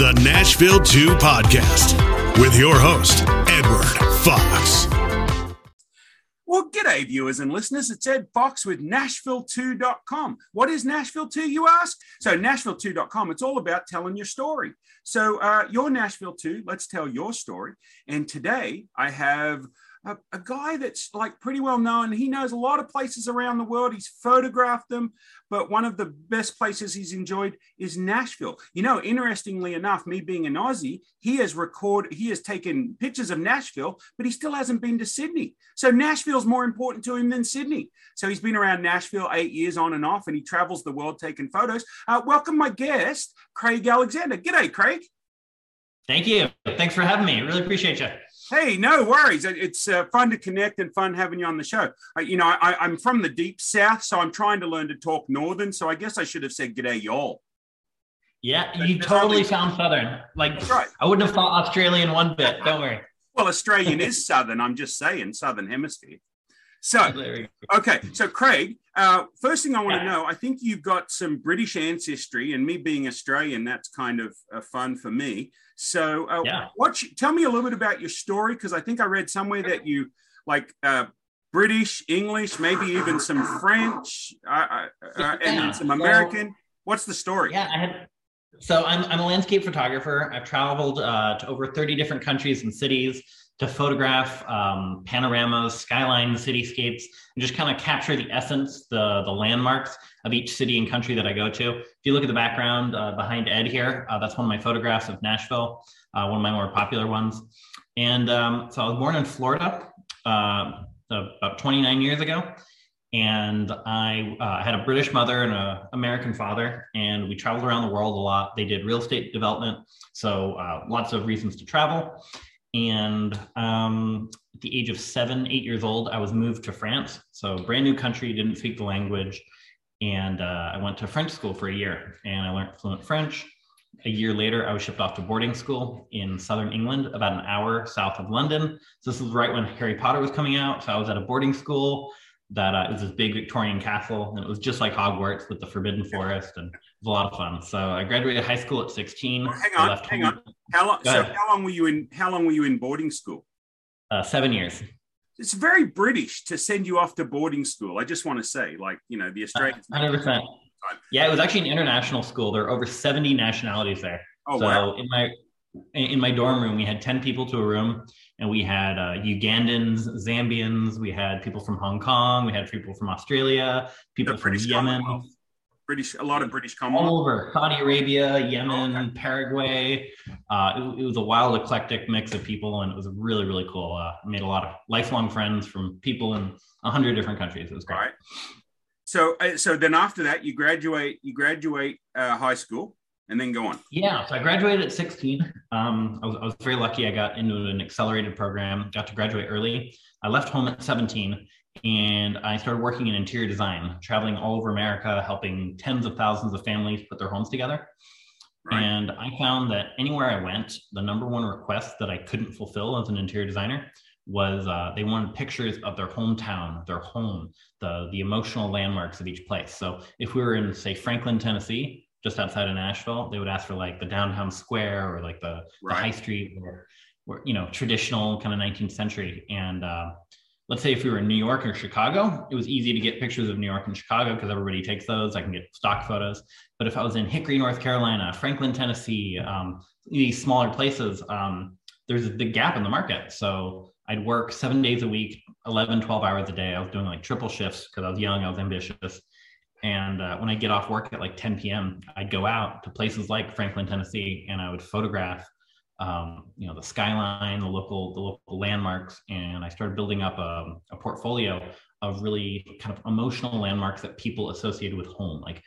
the Nashville 2 podcast with your host, Edward Fox. Well, g'day, viewers and listeners. It's Ed Fox with Nashville2.com. What is Nashville 2, you ask? So, Nashville2.com, it's all about telling your story. So, uh, you're Nashville 2. Let's tell your story. And today I have a, a, guy that's like pretty well known. He knows a lot of places around the world. He's photographed them, but one of the best places he's enjoyed is Nashville. You know, interestingly enough, me being an Aussie, he has recorded, he has taken pictures of Nashville, but he still hasn't been to Sydney. So Nashville's more important to him than Sydney. So he's been around Nashville eight years on and off, and he travels the world taking photos. Uh, welcome, my guest, Craig Alexander. G'day, Craig. Thank you. Thanks for having me. Really appreciate you. Hey, no worries. It's uh, fun to connect and fun having you on the show. Uh, you know, I, am from the deep south, so I'm trying to learn to talk northern. So I guess I should have said "G'day, y'all." Yeah, you totally sound southern. Like right. I wouldn't have thought Australian one bit. Don't worry. Well, Australian is southern. I'm just saying, southern hemisphere. So, okay. So, Craig, uh, first thing I want to know, I think you've got some British ancestry, and me being Australian, that's kind of uh, fun for me. So, uh, yeah. what? tell me a little bit about your story, because I think I read somewhere that you like uh, British, English, maybe even some French, uh, uh, and some American. What's the story? Yeah, I had so I'm, I'm a landscape photographer. I've traveled uh, to over 30 different countries and cities to photograph um, panoramas, skylines, cityscapes, and just kind of capture the essence, the, the landmarks of each city and country that I go to. If you look at the background uh, behind Ed here, uh, that's one of my photographs of Nashville, uh, one of my more popular ones. And um, so I was born in Florida uh, about 29 years ago and I uh, had a British mother and an American father, and we traveled around the world a lot. They did real estate development, so uh, lots of reasons to travel. And um, at the age of seven, eight years old, I was moved to France. So brand new country, didn't speak the language, and uh, I went to French school for a year, and I learned fluent French. A year later, I was shipped off to boarding school in southern England, about an hour south of London. So this was right when Harry Potter was coming out. So I was at a boarding school that uh, it was this big Victorian castle, and it was just like Hogwarts with the Forbidden Forest, and it was a lot of fun. So I graduated high school at 16. Well, hang on, hang home. on. How long? So how long were you in? How long were you in boarding school? Uh, seven years. It's very British to send you off to boarding school. I just want to say, like you know, the Australians. Hundred percent. Yeah, it was actually an international school. There are over 70 nationalities there. Oh so wow! In my in my dorm room, we had 10 people to a room, and we had uh, Ugandans, Zambians, we had people from Hong Kong, we had people from Australia, people from British Yemen. British, a lot of British Commonwealth. All over Saudi Arabia, Yemen, oh, okay. Paraguay. Uh, it, it, was a wild, eclectic mix of people, and it was really, really cool. Uh, made a lot of lifelong friends from people in a hundred different countries. It was great. Right. So, uh, so then after that, you graduate. You graduate uh, high school and then go on. Yeah, so I graduated at 16. Um, I, was, I was very lucky. I got into an accelerated program, got to graduate early. I left home at 17 and I started working in interior design, traveling all over America, helping tens of thousands of families put their homes together. Right. And I found that anywhere I went, the number one request that I couldn't fulfill as an interior designer was uh, they wanted pictures of their hometown, their home, the the emotional landmarks of each place. So if we were in, say, Franklin, Tennessee, just outside of Nashville, they would ask for like the downtown square or like the, right. the high street or, or, you know, traditional kind of 19th century. And uh, let's say if we were in New York or Chicago, it was easy to get pictures of New York and Chicago because everybody takes those. I can get stock photos. But if I was in Hickory, North Carolina, Franklin, Tennessee, um, these smaller places, um, there's a big gap in the market. So I'd work seven days a week, 11, 12 hours a day. I was doing like triple shifts because I was young, I was ambitious. And uh, when I get off work at like 10 p.m., I'd go out to places like Franklin, Tennessee, and I would photograph, um, you know, the skyline, the local, the local landmarks, and I started building up a, a portfolio of really kind of emotional landmarks that people associated with home. Like,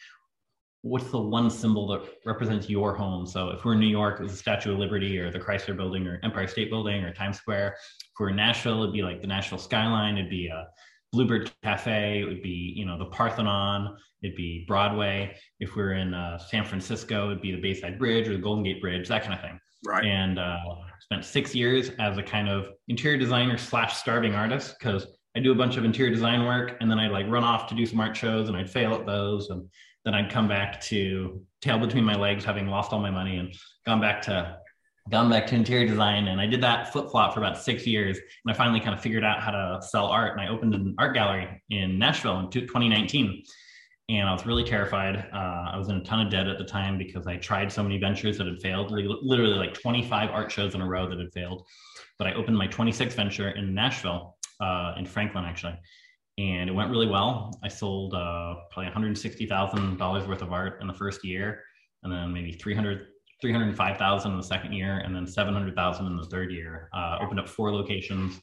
what's the one symbol that represents your home? So if we're in New York, it was the Statue of Liberty or the Chrysler Building or Empire State Building or Times Square. If we're in Nashville, it'd be like the Nashville skyline. It'd be a Bluebird Cafe, it would be, you know, the Parthenon, it'd be Broadway. If we are in uh, San Francisco, it'd be the Bayside Bridge or the Golden Gate Bridge, that kind of thing. Right. And uh, spent six years as a kind of interior designer slash starving artist because I do a bunch of interior design work and then I'd like run off to do some art shows and I'd fail at those. And then I'd come back to tail between my legs, having lost all my money and gone back to gone back to interior design. And I did that flip flop for about six years. And I finally kind of figured out how to sell art. And I opened an art gallery in Nashville in 2019. And I was really terrified. Uh, I was in a ton of debt at the time because I tried so many ventures that had failed, literally like 25 art shows in a row that had failed. But I opened my 26th venture in Nashville, uh, in Franklin, actually and it went really well. I sold uh, probably $160,000 worth of art in the first year, and then maybe 300, 305,000 in the second year, and then 700,000 in the third year. Uh, opened up four locations,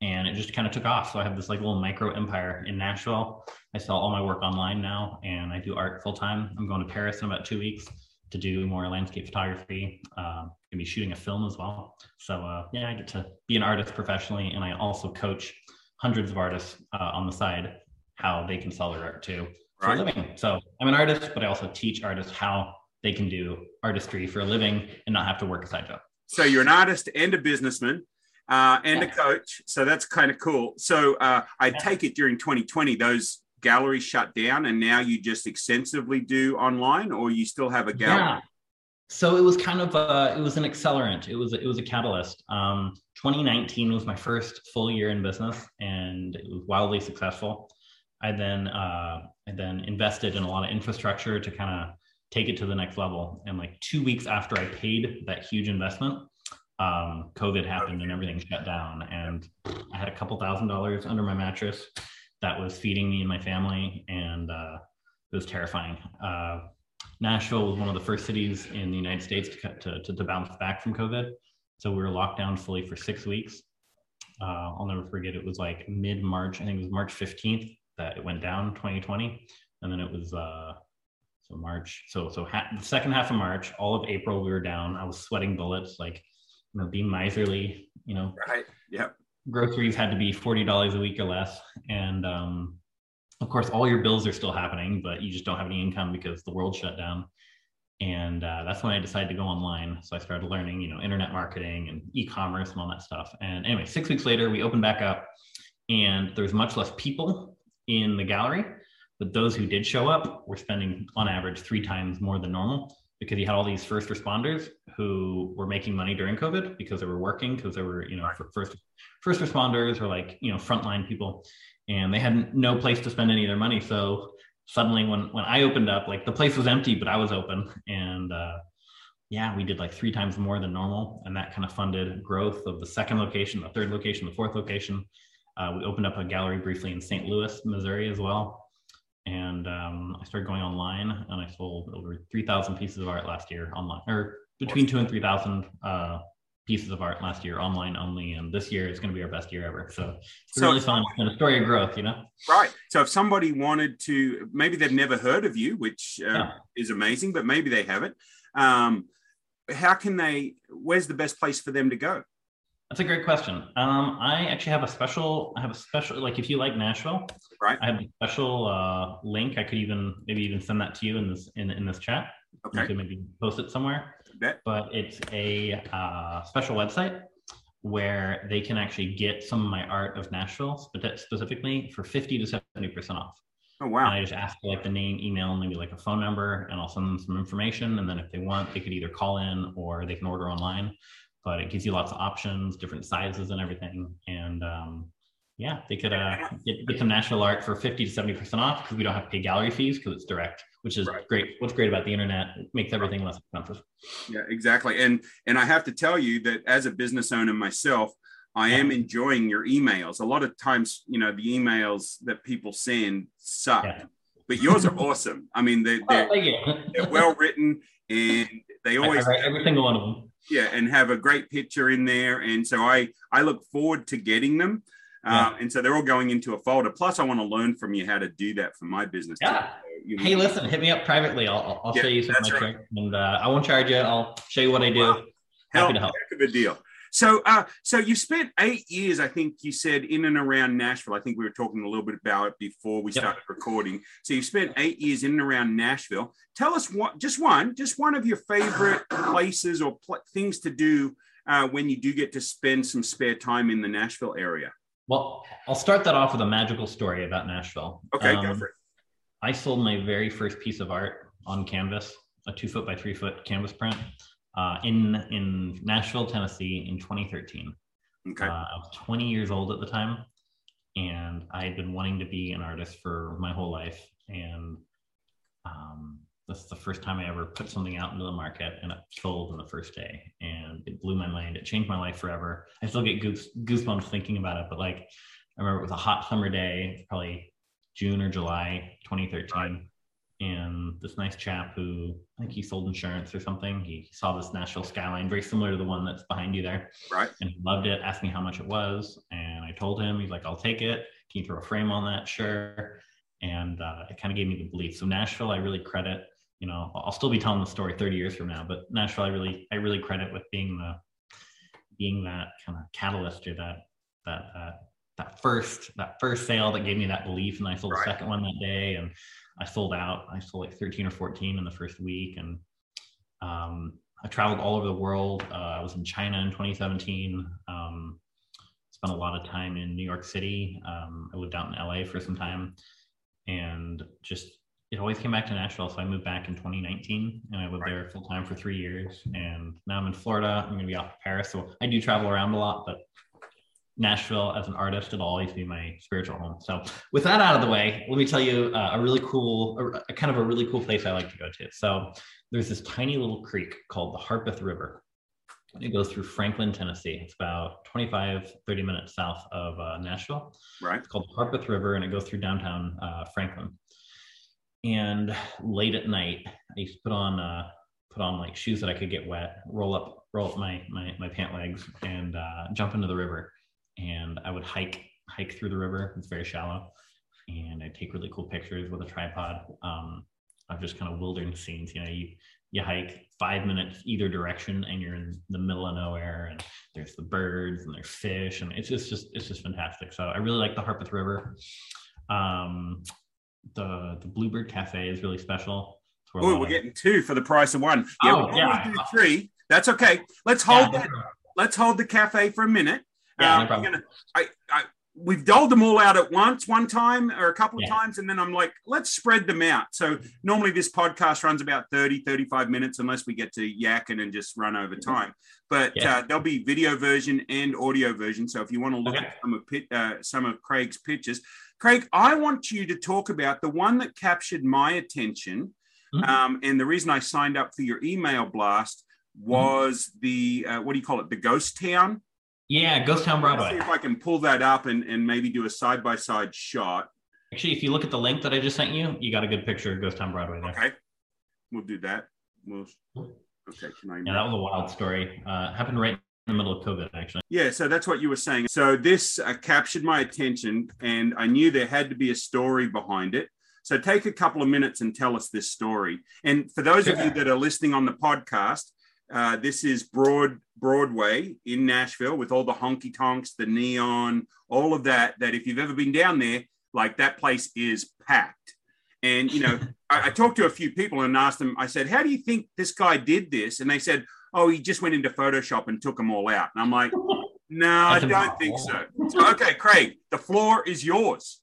and it just kind of took off. So I have this like little micro empire in Nashville. I sell all my work online now, and I do art full time. I'm going to Paris in about two weeks to do more landscape photography. Uh, gonna be shooting a film as well. So uh, yeah, I get to be an artist professionally, and I also coach hundreds of artists uh, on the side how they can sell their art too for a living. So I'm an artist, but I also teach artists how they can do artistry for a living and not have to work a side job. So you're an artist and a businessman uh, and yeah. a coach. So that's kind of cool. So uh, I yeah. take it during 2020, those galleries shut down and now you just extensively do online or you still have a gallery? Yeah. So it was kind of a, it was an accelerant. It was it was a catalyst. Um, 2019 was my first full year in business, and it was wildly successful. I then uh, I then invested in a lot of infrastructure to kind of take it to the next level. And like two weeks after I paid that huge investment, um, COVID happened and everything shut down. And I had a couple thousand dollars under my mattress that was feeding me and my family, and uh, it was terrifying. Uh, Nashville was one of the first cities in the United States to, to, to, to bounce back from COVID. So we were locked down fully for six weeks. Uh, I'll never forget, it was like mid March, I think it was March 15th that it went down 2020. And then it was, uh, so March, so so ha- the second half of March, all of April we were down. I was sweating bullets, like you know, being miserly. You know, right? Yep. Groceries had to be forty dollars a week or less, and um, of course, all your bills are still happening, but you just don't have any income because the world shut down. And uh, that's when I decided to go online. So I started learning, you know, internet marketing and e-commerce and all that stuff. And anyway, six weeks later, we opened back up, and there's much less people in the gallery. But those who did show up were spending, on average, three times more than normal because you had all these first responders who were making money during COVID because they were working because they were, you know, first first responders or like, you know, frontline people and they had no place to spend any of their money. So suddenly, when when I opened up, like the place was empty, but I was open, and uh, yeah, we did like three times more than normal, and that kind of funded growth of the second location, the third location, the fourth location. Uh, we opened up a gallery briefly in St. Louis, Missouri, as well, and um, I started going online, and I sold over three thousand pieces of art last year online, or between two and three thousand uh, pieces of art last year online only and this year is going to be our best year ever. So it's so, really fun and a story of growth you know? Right. So if somebody wanted to maybe they've never heard of you which uh, yeah. is amazing but maybe they haven't um, how can they where's the best place for them to go that's a great question um, i actually have a special i have a special like if you like nashville right i have a special uh, link i could even maybe even send that to you in this in, in this chat okay. you could maybe post it somewhere but it's a uh, special website where they can actually get some of my art of Nashville specifically for 50 to 70% off. Oh, wow. And I just ask for like the name, email, maybe like a phone number, and I'll send them some information. And then if they want, they could either call in or they can order online. But it gives you lots of options, different sizes and everything. And um, yeah, they could uh, get, get some Nashville art for 50 to 70% off because we don't have to pay gallery fees because it's direct which is right. great. What's great about the internet it makes everything less expensive. Yeah, exactly. And and I have to tell you that as a business owner myself, I am enjoying your emails. A lot of times, you know, the emails that people send suck, yeah. but yours are awesome. I mean, they, they're, oh, they're well written and they always every single one of them. Yeah, and have a great picture in there. And so I I look forward to getting them. Yeah. Uh, and so they're all going into a folder. Plus, I want to learn from you how to do that for my business. Yeah. Hey, listen, hit me up privately. I'll, I'll yeah, show you some of my right. tricks, and uh, I won't charge you. I'll show you what I do. Wow. Happy to help. Heck of a deal. So, uh, so you spent eight years, I think you said, in and around Nashville. I think we were talking a little bit about it before we yep. started recording. So, you spent eight years in and around Nashville. Tell us what, just one, just one of your favorite places or pl- things to do uh, when you do get to spend some spare time in the Nashville area. Well, I'll start that off with a magical story about Nashville. Okay, um, go for it. I sold my very first piece of art on canvas, a two foot by three foot canvas print, uh, in in Nashville, Tennessee, in 2013. Okay. Uh, I was 20 years old at the time, and I had been wanting to be an artist for my whole life. And um, this is the first time I ever put something out into the market, and it sold in the first day, and it blew my mind. It changed my life forever. I still get goose, goosebumps thinking about it, but like I remember it was a hot summer day, probably June or July 2013. Right. And this nice chap who I think he sold insurance or something, he saw this Nashville skyline, very similar to the one that's behind you there. Right. And he loved it, asked me how much it was. And I told him, he's like, I'll take it. Can you throw a frame on that? Sure. And uh, it kind of gave me the belief. So Nashville, I really credit, you know, I'll still be telling the story 30 years from now, but Nashville, I really, I really credit with being the, being that kind of catalyst or that, that, that that first that first sale that gave me that belief and i sold right. the second one that day and i sold out. I sold like 13 or 14 in the first week and um, i traveled all over the world. Uh, i was in china in 2017 um, spent a lot of time in new york city. Um, i lived out in la for some time and just it always came back to nashville so i moved back in 2019 and i lived right. there full time for three years. And now i'm in florida. I'm going to be off to paris. So i do travel around a lot but Nashville as an artist, it'll always be my spiritual home. So, with that out of the way, let me tell you uh, a really cool, a, a kind of a really cool place I like to go to. So, there's this tiny little creek called the Harpeth River. It goes through Franklin, Tennessee. It's about 25, 30 minutes south of uh, Nashville. Right. It's called the Harpeth River and it goes through downtown uh, Franklin. And late at night, I used to put on uh, put on like shoes that I could get wet, roll up roll up my my, my pant legs, and uh, jump into the river and I would hike hike through the river. It's very shallow, and I take really cool pictures with a tripod um, of just kind of wilderness scenes. You know, you you hike five minutes either direction, and you're in the middle of nowhere, and there's the birds and there's fish, and it's just just it's just fantastic. So I really like the Harpeth River. Um, the the Bluebird Cafe is really special. Oh, we're getting two for the price of one. Yeah, oh, yeah. do three. That's okay. Let's hold yeah, that. Let's hold the cafe for a minute. Yeah, um, no. Gonna, I, I, we've doled them all out at once, one time or a couple of yeah. times, and then I'm like, let's spread them out. So normally this podcast runs about 30, 35 minutes, unless we get to yakking and just run over time. But yeah. uh, there'll be video version and audio version. So if you want to look okay. at some of, uh, some of Craig's pictures, Craig, I want you to talk about the one that captured my attention. Mm-hmm. Um, and the reason I signed up for your email blast mm-hmm. was mm-hmm. the, uh, what do you call it? The ghost town. Yeah, Ghost Town Broadway. Let's see if I can pull that up and, and maybe do a side by side shot. Actually, if you look at the link that I just sent you, you got a good picture of Ghost Town Broadway there. Okay, we'll do that. We'll, okay, can I? Yeah, that was a wild story. Uh, happened right in the middle of COVID, actually. Yeah, so that's what you were saying. So this uh, captured my attention, and I knew there had to be a story behind it. So take a couple of minutes and tell us this story. And for those of you that are listening on the podcast, uh, this is Broad Broadway in Nashville with all the honky tonks, the neon, all of that. That if you've ever been down there, like that place is packed. And you know, I, I, talked to a few people and asked them. I said, "How do you think this guy did this?" And they said, "Oh, he just went into Photoshop and took them all out." And I'm like, "No, I don't think so." so. Okay, Craig, the floor is yours.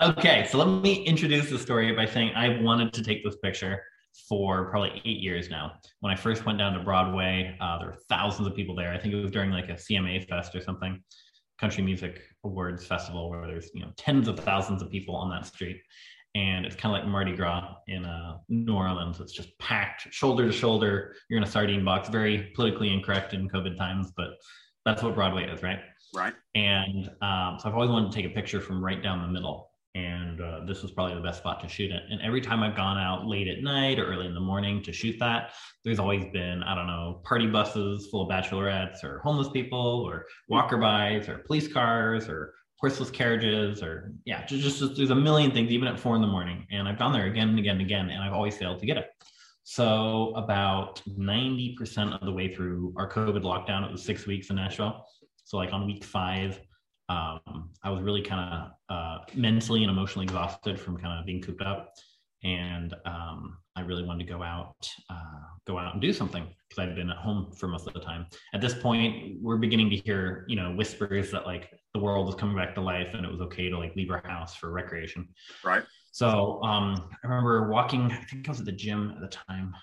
Okay, so let me introduce the story by saying I wanted to take this picture for probably eight years now. When I first went down to Broadway, uh, there were thousands of people there. I think it was during like a CMA fest or something, Country Music Awards Festival, where there's you know tens of thousands of people on that street, and it's kind of like Mardi Gras in uh, New Orleans. It's just packed, shoulder to shoulder. You're in a sardine box. Very politically incorrect in COVID times, but that's what Broadway is, right? Right. And um, so I've always wanted to take a picture from right down the middle and uh, this was probably the best spot to shoot it. And every time I've gone out late at night or early in the morning to shoot that, there's always been I don't know party buses full of bachelorettes or homeless people or walkerbys or police cars or horseless carriages or yeah, just, just, just there's a million things even at four in the morning. And I've gone there again and again and again, and I've always failed to get it. So about 90% of the way through our COVID lockdown, it was six weeks in Nashville. So like on week five, um, I was really kind of uh, mentally and emotionally exhausted from kind of being cooped up. And um, I really wanted to go out uh, go out and do something because I'd been at home for most of the time. At this point, we're beginning to hear, you know, whispers that like the world is coming back to life and it was okay to like leave our house for recreation. Right. So um, I remember walking, I think I was at the gym at the time.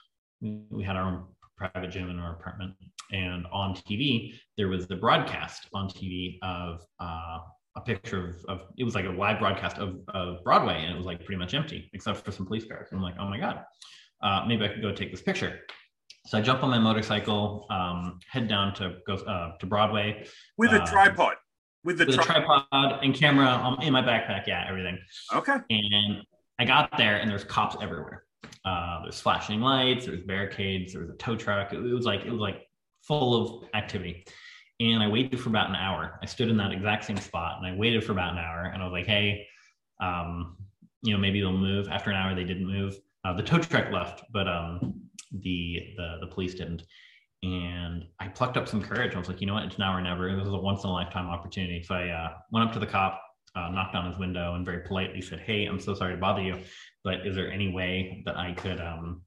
We had our own private gym in our apartment. And on TV, there was the broadcast on TV of uh, a picture of, of, it was like a live broadcast of, of Broadway and it was like pretty much empty except for some police cars. I'm like, oh my God, uh, maybe I could go take this picture. So I jump on my motorcycle, um, head down to go uh, to Broadway with a uh, tripod. With the with tri- tripod and camera um, in my backpack, yeah, everything. Okay. And I got there, and there's cops everywhere. There's flashing lights, there was barricades, there was a tow truck. It, it was like it was like full of activity. And I waited for about an hour. I stood in that exact same spot, and I waited for about an hour. And I was like, "Hey, um, you know, maybe they'll move." After an hour, they didn't move. Uh, the tow truck left, but um, the, the the police didn't. And I plucked up some courage. I was like, you know what? It's now or never. This is a once in a lifetime opportunity. So I uh, went up to the cop, uh, knocked on his window, and very politely said, "Hey, I'm so sorry to bother you, but is there any way that I could? Um,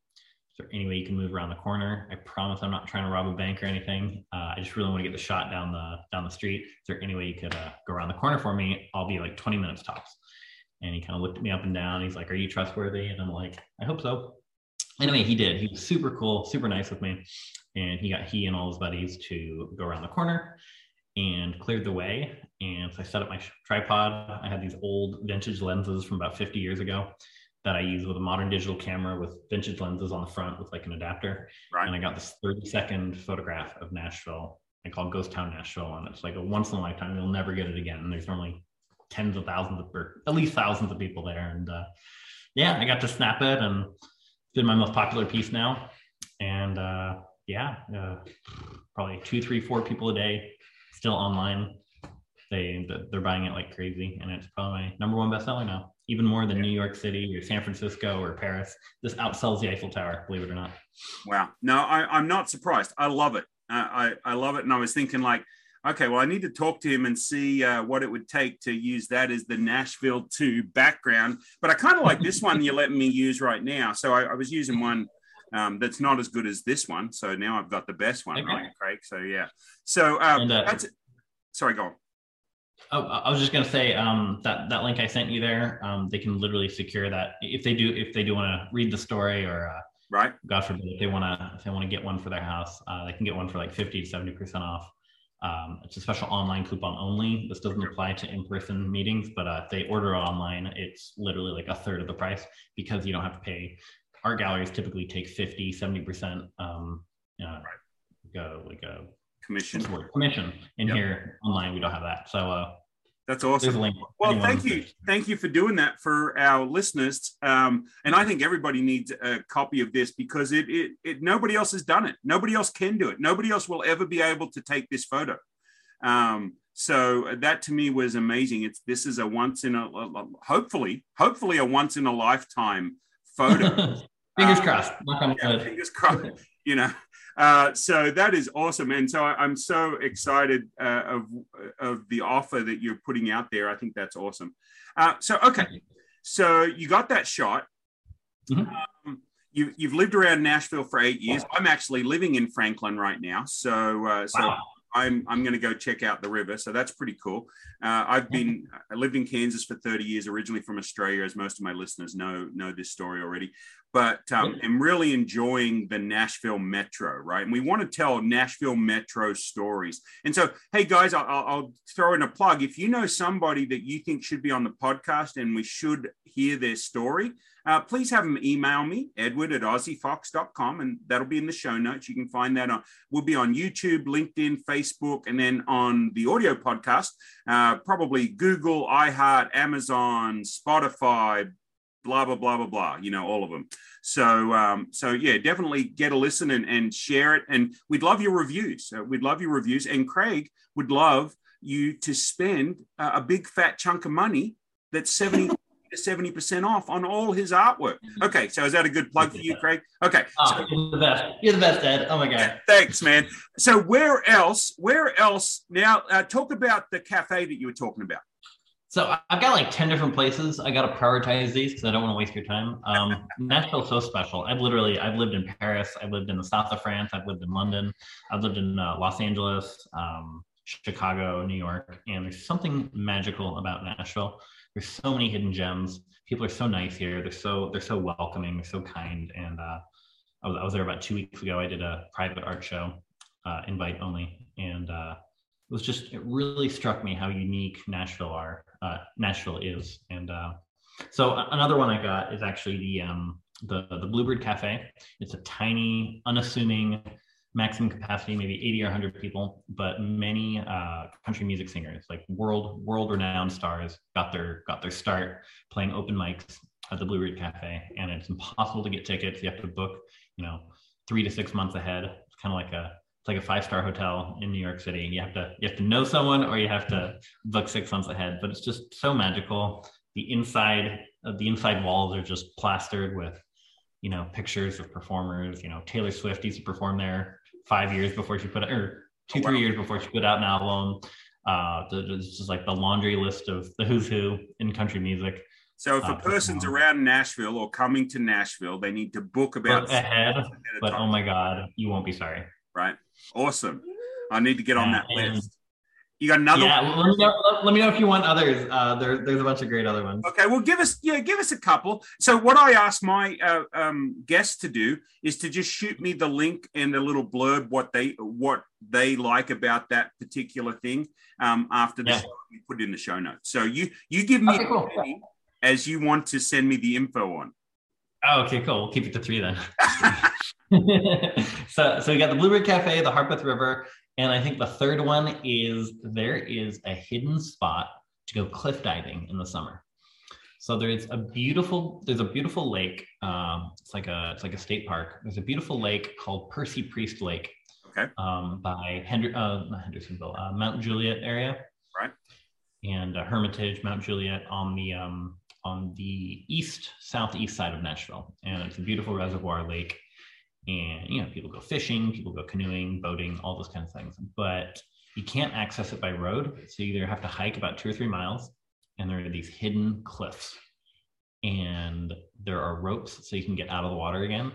is there any way you can move around the corner? I promise I'm not trying to rob a bank or anything. Uh, I just really want to get the shot down the down the street. Is there any way you could uh, go around the corner for me? I'll be like 20 minutes tops." And he kind of looked at me up and down. He's like, "Are you trustworthy?" And I'm like, "I hope so." Anyway, he did. He was super cool, super nice with me, and he got he and all his buddies to go around the corner and cleared the way. And so I set up my tripod. I had these old vintage lenses from about 50 years ago that I use with a modern digital camera with vintage lenses on the front with like an adapter. Right. And I got this 30 second photograph of Nashville. I call Ghost Town Nashville, and it's like a once in a lifetime. You'll never get it again. And there's normally tens of thousands of, or at least thousands of people there. And uh, yeah, I got to snap it, and it's been my most popular piece now. And uh, yeah, uh, probably two, three, four people a day still online. They they're buying it like crazy, and it's probably my number one bestseller now, even more than New York City or San Francisco or Paris. This outsells the Eiffel Tower, believe it or not. Wow, no, I, am not surprised. I love it. Uh, I I love it, and I was thinking like, okay, well, I need to talk to him and see uh, what it would take to use that as the Nashville 2 background. But I kind of like this one you're letting me use right now. So I, I was using one um, that's not as good as this one. So now I've got the best one, okay. right, Craig? So yeah. So um, and, uh, that's sorry, go on. Oh, I was just going to say um, that that link I sent you there. Um, they can literally secure that if they do if they do want to read the story or uh, right. God forbid if they want to if they want to get one for their house, uh, they can get one for like fifty to seventy percent off. Um, it's a special online coupon only. This doesn't apply to in-person meetings, but uh, if they order online, it's literally like a third of the price because you don't have to pay art galleries typically take 50, 70% um, uh, right. go like a commission. Commission. In yep. here online, we don't have that. So uh, that's awesome. Well, thank you, thank you for doing that for our listeners. Um, and I think everybody needs a copy of this because it, it, it, nobody else has done it. Nobody else can do it. Nobody else will ever be able to take this photo. Um, so that to me was amazing. It's this is a once in a hopefully, hopefully a once in a lifetime photo. Fingers um, crossed. Yeah, fingers crossed. you know, uh, so that is awesome, and so I, am so excited uh, of of the offer that you're putting out there. I think that's awesome. Uh, so okay, so you got that shot. Mm-hmm. Um, you, you've lived around Nashville for eight years. I'm actually living in Franklin right now, so uh, so wow. I'm I'm going to go check out the river. So that's pretty cool. Uh, I've been I lived in Kansas for 30 years, originally from Australia, as most of my listeners know know this story already. But um, I'm really enjoying the Nashville Metro, right? And we want to tell Nashville Metro stories. And so, hey guys, I'll, I'll throw in a plug. If you know somebody that you think should be on the podcast and we should hear their story, uh, please have them email me, edward at aussiefox.com, and that'll be in the show notes. You can find that on, we'll be on YouTube, LinkedIn, Facebook, and then on the audio podcast, uh, probably Google, iHeart, Amazon, Spotify, blah, blah, blah, blah, blah, you know, all of them. So, um, so yeah, definitely get a listen and, and share it. And we'd love your reviews. Uh, we'd love your reviews. And Craig would love you to spend uh, a big fat chunk of money that's 70 70% off on all his artwork. Okay, so is that a good plug for you, Craig? Okay. Oh, so, you're the best. You're the best, Ed. Oh my God. Thanks, man. So where else, where else now uh, talk about the cafe that you were talking about. So I've got like 10 different places. I got to prioritize these because I don't want to waste your time. Um, Nashville's so special. I've literally, I've lived in Paris. I've lived in the south of France. I've lived in London. I've lived in uh, Los Angeles, um, Chicago, New York. And there's something magical about Nashville. There's so many hidden gems. People are so nice here. They're so, they're so welcoming. They're so kind. And uh, I, was, I was there about two weeks ago. I did a private art show, uh, invite only. And uh, was just, it really struck me how unique Nashville are uh, Nashville is. And uh, so another one I got is actually the um, the the Bluebird Cafe. It's a tiny, unassuming, maximum capacity, maybe 80 or 100 people, but many uh, country music singers, like world world renowned stars, got their got their start playing open mics at the Bluebird Cafe, and it's impossible to get tickets. You have to book, you know, three to six months ahead. It's kind of like a it's like a five star hotel in New York City. You have to you have to know someone or you have to book six months ahead. But it's just so magical. The inside of uh, the inside walls are just plastered with, you know, pictures of performers. You know, Taylor Swift used to perform there five years before she put it, or two three years before she put out an album. Uh, it's just like the laundry list of the who's who in country music. So if a uh, person's around Nashville or coming to Nashville, they need to book about ahead. But oh my God, you won't be sorry right? Awesome. I need to get on that list. You got another? Yeah, well, let, me know, let, me know, if you want others. Uh, there, there's a bunch of great other ones. Okay, well, give us yeah, give us a couple. So, what I ask my uh, um, guests to do is to just shoot me the link and a little blurb what they what they like about that particular thing um, after the yeah. show. You put it in the show notes. So you you give me okay, cool. as you want to send me the info on. Oh, okay, cool. We'll keep it to three then. so, so we got the Bluebird Cafe, the Harpeth River, and I think the third one is there is a hidden spot to go cliff diving in the summer. So there's a beautiful there's a beautiful lake. Um, it's like a it's like a state park. There's a beautiful lake called Percy Priest Lake. Okay. Um, by Hender, uh, not Hendersonville, uh, Mount Juliet area. Right. And uh, Hermitage, Mount Juliet on the um, on the east southeast side of Nashville, and it's a beautiful reservoir lake. And you know people go fishing people go canoeing boating all those kinds of things. But you can't access it by road. So you either have to hike about two or three miles and there are these hidden cliffs. And there are ropes so you can get out of the water again.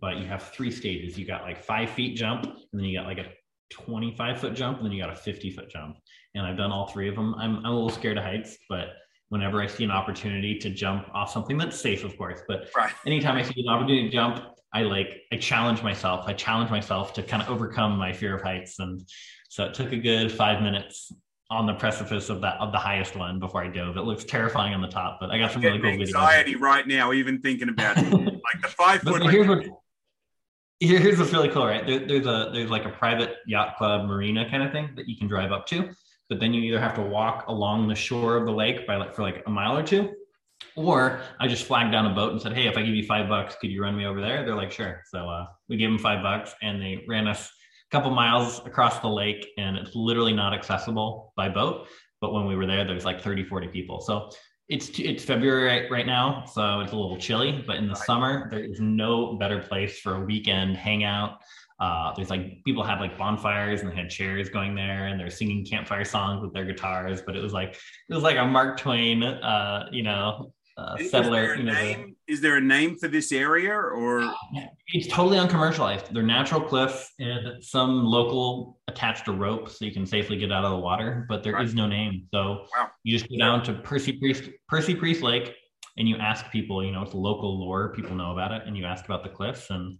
But you have three stages. You got like five feet jump and then you got like a 25 foot jump and then you got a 50 foot jump. And i've done all three of them. I'm, I'm a little scared of heights but whenever i see an opportunity to jump off something that's safe of course but right. anytime i see an opportunity to jump I like I challenge myself. I challenge myself to kind of overcome my fear of heights, and so it took a good five minutes on the precipice of that of the highest one before I dove. It looks terrifying on the top, but I got some really cool videos. Anxiety right now, even thinking about it. like the five foot. Here's, what, here's what's really cool, right? There, there's a there's like a private yacht club marina kind of thing that you can drive up to, but then you either have to walk along the shore of the lake by like for like a mile or two, or I just flagged down a boat and said, Hey, if I give you five bucks, could you run me over there? They're like, Sure. So uh, we gave them five bucks and they ran us a couple miles across the lake and it's literally not accessible by boat. But when we were there, there was like 30, 40 people. So it's it's February right, right now, so it's a little chilly. But in the right. summer, there is no better place for a weekend hangout. Uh, there's like people had like bonfires and they had chairs going there and they're singing campfire songs with their guitars. But it was like it was like a Mark Twain, uh, you know, uh, settler. You know, name, the, is there a name for this area or? It's totally uncommercialized. They're natural cliffs and some local attached a rope so you can safely get out of the water, but there right. is no name. So wow. you just go down to Percy Priest, Percy Priest Lake and you ask people, you know, it's local lore, people know about it, and you ask about the cliffs and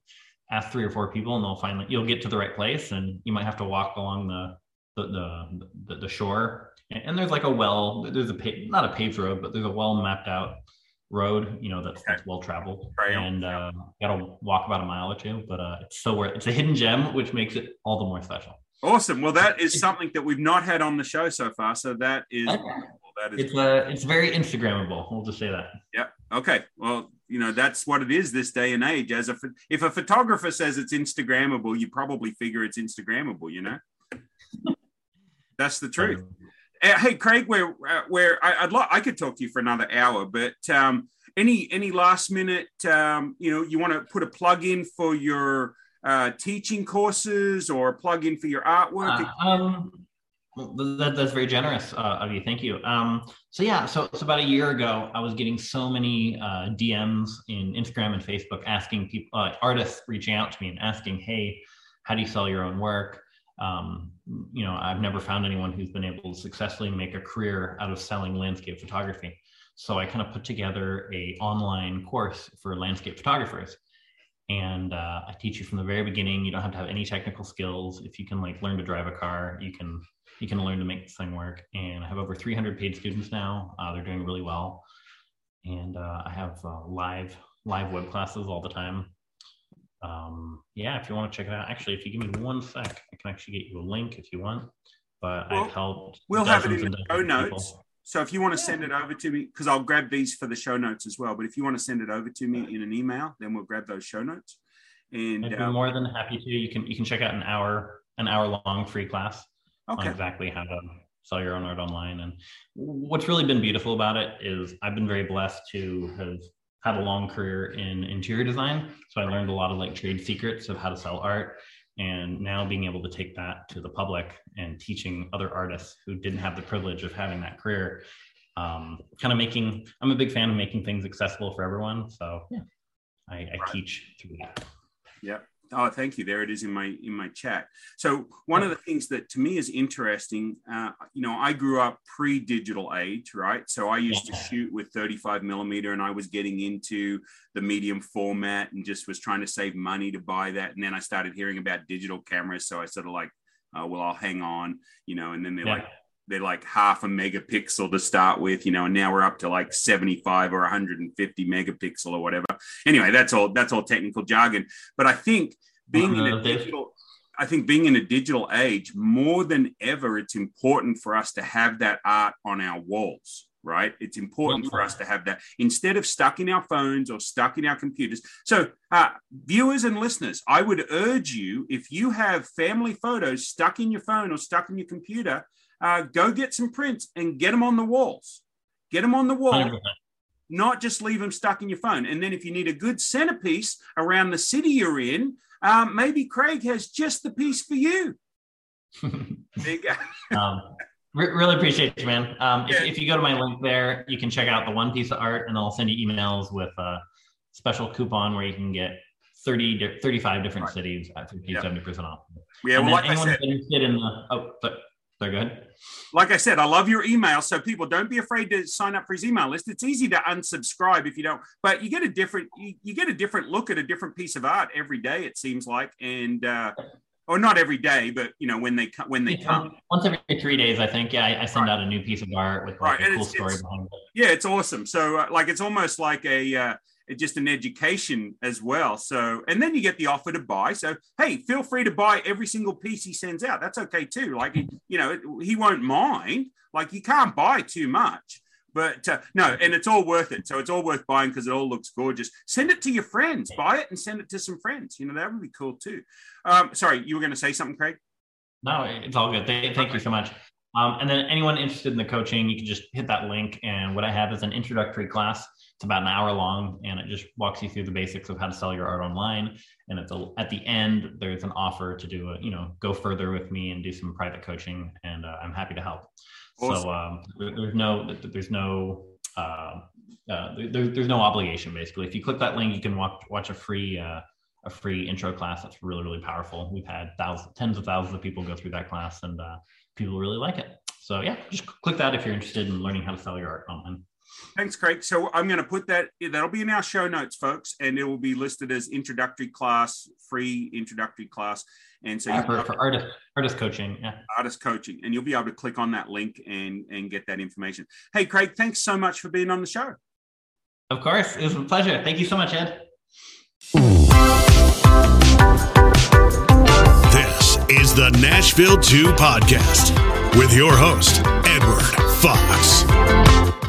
ask three or four people and they'll finally, you'll get to the right place and you might have to walk along the, the, the, the, the shore and there's like a well there's a not a paved road but there's a well mapped out road, you know, that's, that's well traveled. Right. And uh, got to walk about a mile or two, but uh, it's so worth. It's a hidden gem, which makes it all the more special. Awesome. Well, that is something that we've not had on the show so far. So that is. Okay. That is. It's uh, it's very Instagrammable. We'll just say that. Yeah. Okay. Well, you know that's what it is this day and age. As a if a photographer says it's Instagrammable, you probably figure it's Instagrammable. You know. that's the truth. Uh, hey, Craig, where uh, where I, would like I could talk to you for another hour, but um, any any last minute, um, you know, you want to put a plug in for your uh, teaching courses or plug in for your artwork? Uh, um, that, that's very generous uh, of you. Thank you. Um, so yeah, so, so about a year ago, I was getting so many uh, DMs in Instagram and Facebook asking people, uh, artists reaching out to me and asking, "Hey, how do you sell your own work?" Um, you know, I've never found anyone who's been able to successfully make a career out of selling landscape photography. So I kind of put together a online course for landscape photographers and uh, I teach you from the very beginning. You don't have to have any technical skills. If you can like learn to drive a car, you can you can learn to make this thing work. And I have over 300 paid students now. Uh, they're doing really well, and uh, I have uh, live live web classes all the time. Um, yeah, if you want to check it out, actually, if you give me one sec, I can actually get you a link if you want. But well, I've helped. We'll have it in the show notes. People. So if you want to send it over to me, because I'll grab these for the show notes as well. But if you want to send it over to me in an email, then we'll grab those show notes. And I'd be uh, more than happy to. You can you can check out an hour an hour long free class okay. on exactly how to sell your own art online. And what's really been beautiful about it is I've been very blessed to have had a long career in interior design. So I learned a lot of like trade secrets of how to sell art and now being able to take that to the public and teaching other artists who didn't have the privilege of having that career um, kind of making i'm a big fan of making things accessible for everyone so yeah i, I right. teach through that yeah Oh, thank you. There it is in my in my chat. So one of the things that to me is interesting, uh, you know, I grew up pre-digital age, right? So I used to shoot with 35 millimeter, and I was getting into the medium format, and just was trying to save money to buy that. And then I started hearing about digital cameras, so I sort of like, uh, well, I'll hang on, you know. And then they're yeah. like, they're like half a megapixel to start with, you know, and now we're up to like 75 or 150 megapixel or whatever. Anyway, that's all that's all technical jargon. But I think being in a uh-huh. digital I think being in a digital age, more than ever, it's important for us to have that art on our walls, right? It's important for us to have that instead of stuck in our phones or stuck in our computers. So, uh, viewers and listeners, I would urge you if you have family photos stuck in your phone or stuck in your computer, uh, go get some prints and get them on the walls. Get them on the wall. 100%. Not just leave them stuck in your phone. And then, if you need a good centerpiece around the city you're in, um, maybe Craig has just the piece for you. there you go. um, re- really appreciate you, man. Um, if, yeah. if, you go to my link there, you can check out the one piece of art, and I'll send you emails with a special coupon where you can get 30, 35 different right. cities at 50, yeah. 70% off. Yeah, well, like anyone I said, interested in the, oh, they're good. Like I said, I love your email. So people don't be afraid to sign up for his email list. It's easy to unsubscribe if you don't, but you get a different you, you get a different look at a different piece of art every day, it seems like. And uh or not every day, but you know, when they come when they come. Once every three days, I think. Yeah, I, I send right. out a new piece of art with like right. a cool story behind it. Yeah, it's awesome. So uh, like it's almost like a uh just an education as well. So, and then you get the offer to buy. So, hey, feel free to buy every single piece he sends out. That's okay too. Like, you know, he won't mind. Like, you can't buy too much, but uh, no, and it's all worth it. So, it's all worth buying because it all looks gorgeous. Send it to your friends, buy it and send it to some friends. You know, that would be cool too. Um, sorry, you were going to say something, Craig? No, it's all good. Thank, thank you so much. Um, and then anyone interested in the coaching, you can just hit that link. And what I have is an introductory class it's about an hour long and it just walks you through the basics of how to sell your art online. And at the at the end, there's an offer to do a you know go further with me and do some private coaching, and uh, I'm happy to help. Awesome. So um, there's no there's no uh, uh, there, there's no obligation basically. If you click that link, you can watch watch a free uh, a free intro class that's really really powerful. We've had thousands, tens of thousands of people go through that class, and uh, people really like it. So yeah, just click that if you're interested in learning how to sell your art online. Thanks, Craig. So I'm going to put that, that'll be in our show notes, folks, and it will be listed as introductory class, free introductory class. And so yeah, for, for artist, artist coaching. Yeah. Artist coaching. And you'll be able to click on that link and, and get that information. Hey, Craig, thanks so much for being on the show. Of course. It was a pleasure. Thank you so much, Ed. This is the Nashville 2 podcast with your host, Edward Fox.